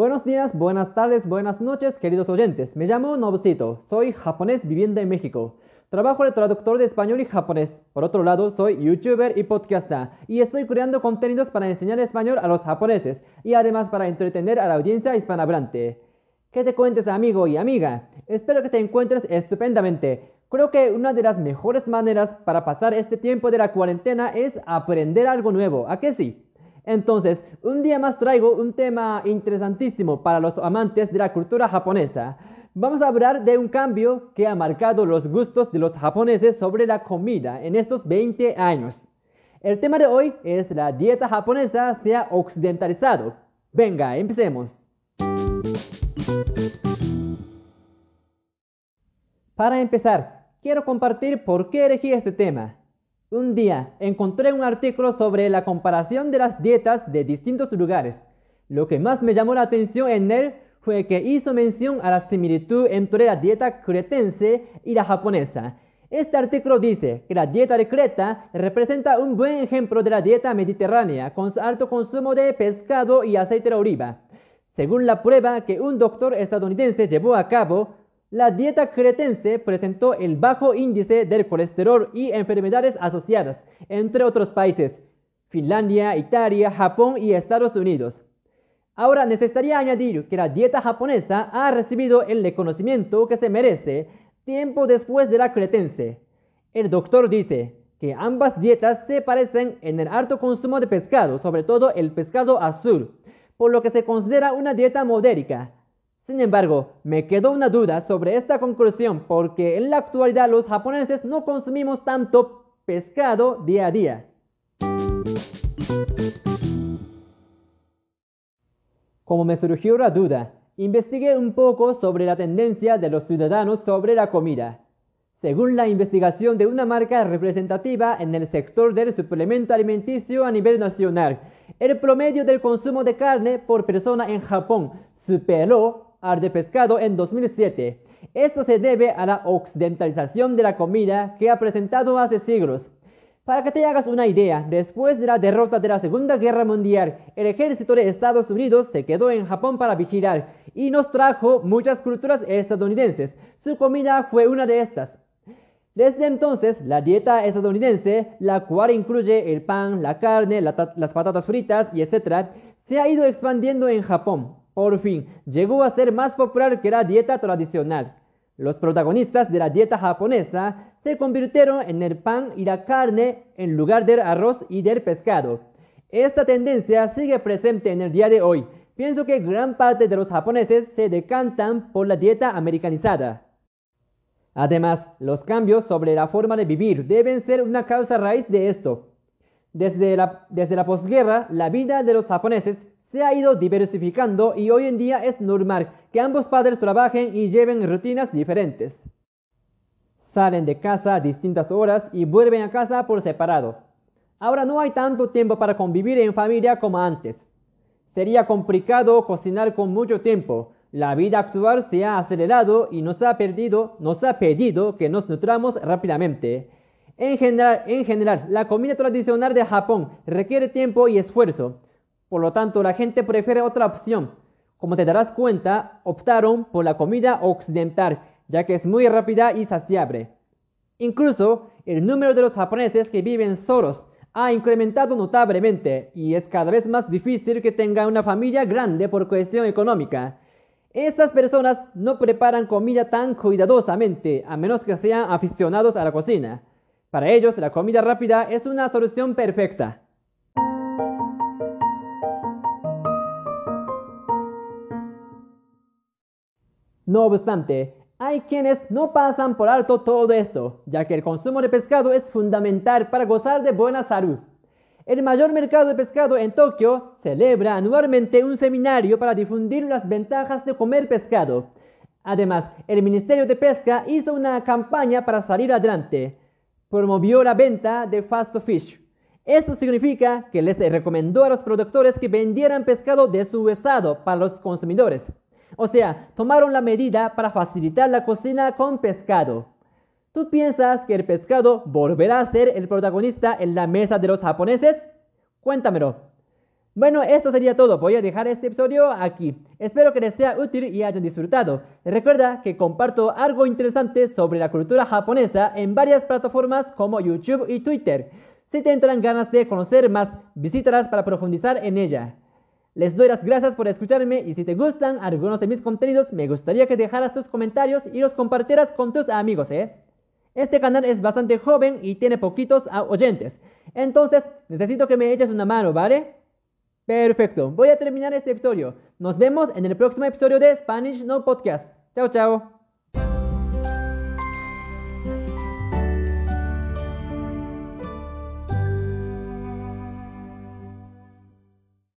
Buenos días, buenas tardes, buenas noches, queridos oyentes. Me llamo Nobucito, soy japonés viviendo en México. Trabajo de traductor de español y japonés. Por otro lado, soy youtuber y podcaster y estoy creando contenidos para enseñar español a los japoneses y además para entretener a la audiencia hispanohablante. ¿Qué te cuentes, amigo y amiga? Espero que te encuentres estupendamente. Creo que una de las mejores maneras para pasar este tiempo de la cuarentena es aprender algo nuevo. ¿A qué sí? Entonces, un día más traigo un tema interesantísimo para los amantes de la cultura japonesa. Vamos a hablar de un cambio que ha marcado los gustos de los japoneses sobre la comida en estos 20 años. El tema de hoy es la dieta japonesa se ha occidentalizado. Venga, empecemos. Para empezar, quiero compartir por qué elegí este tema. Un día encontré un artículo sobre la comparación de las dietas de distintos lugares. Lo que más me llamó la atención en él fue que hizo mención a la similitud entre la dieta cretense y la japonesa. Este artículo dice que la dieta de Creta representa un buen ejemplo de la dieta mediterránea con alto consumo de pescado y aceite de oliva. Según la prueba que un doctor estadounidense llevó a cabo, la dieta cretense presentó el bajo índice del colesterol y enfermedades asociadas, entre otros países, Finlandia, Italia, Japón y Estados Unidos. Ahora necesitaría añadir que la dieta japonesa ha recibido el reconocimiento que se merece tiempo después de la cretense. El doctor dice que ambas dietas se parecen en el alto consumo de pescado, sobre todo el pescado azul, por lo que se considera una dieta modérica sin embargo, me quedó una duda sobre esta conclusión porque en la actualidad los japoneses no consumimos tanto pescado día a día. Como me surgió la duda, investigué un poco sobre la tendencia de los ciudadanos sobre la comida. Según la investigación de una marca representativa en el sector del suplemento alimenticio a nivel nacional, el promedio del consumo de carne por persona en Japón superó al de pescado en 2007. Esto se debe a la occidentalización de la comida que ha presentado hace siglos. Para que te hagas una idea, después de la derrota de la Segunda Guerra Mundial, el ejército de Estados Unidos se quedó en Japón para vigilar y nos trajo muchas culturas estadounidenses. Su comida fue una de estas. Desde entonces, la dieta estadounidense, la cual incluye el pan, la carne, las patatas fritas y etc., se ha ido expandiendo en Japón. Por fin, llegó a ser más popular que la dieta tradicional. Los protagonistas de la dieta japonesa se convirtieron en el pan y la carne en lugar del arroz y del pescado. Esta tendencia sigue presente en el día de hoy. Pienso que gran parte de los japoneses se decantan por la dieta americanizada. Además, los cambios sobre la forma de vivir deben ser una causa raíz de esto. Desde la, desde la posguerra, la vida de los japoneses se ha ido diversificando y hoy en día es normal que ambos padres trabajen y lleven rutinas diferentes. Salen de casa a distintas horas y vuelven a casa por separado. Ahora no hay tanto tiempo para convivir en familia como antes. Sería complicado cocinar con mucho tiempo. La vida actual se ha acelerado y nos ha, perdido, nos ha pedido que nos nutramos rápidamente. En general, en general, la comida tradicional de Japón requiere tiempo y esfuerzo. Por lo tanto, la gente prefiere otra opción. Como te darás cuenta, optaron por la comida occidental, ya que es muy rápida y saciable. Incluso, el número de los japoneses que viven solos ha incrementado notablemente y es cada vez más difícil que tengan una familia grande por cuestión económica. Estas personas no preparan comida tan cuidadosamente, a menos que sean aficionados a la cocina. Para ellos, la comida rápida es una solución perfecta. No obstante, hay quienes no pasan por alto todo esto, ya que el consumo de pescado es fundamental para gozar de buena salud. El mayor mercado de pescado en Tokio celebra anualmente un seminario para difundir las ventajas de comer pescado. Además, el Ministerio de Pesca hizo una campaña para salir adelante. Promovió la venta de fast fish. Eso significa que les recomendó a los productores que vendieran pescado de su estado para los consumidores. O sea, tomaron la medida para facilitar la cocina con pescado. ¿Tú piensas que el pescado volverá a ser el protagonista en la mesa de los japoneses? Cuéntamelo. Bueno, esto sería todo. Voy a dejar este episodio aquí. Espero que les sea útil y hayan disfrutado. Recuerda que comparto algo interesante sobre la cultura japonesa en varias plataformas como YouTube y Twitter. Si te entran ganas de conocer más, visítalas para profundizar en ella. Les doy las gracias por escucharme y si te gustan algunos de mis contenidos, me gustaría que dejaras tus comentarios y los compartieras con tus amigos, ¿eh? Este canal es bastante joven y tiene poquitos oyentes. Entonces, necesito que me eches una mano, ¿vale? Perfecto, voy a terminar este episodio. Nos vemos en el próximo episodio de Spanish No Podcast. Chao, chao.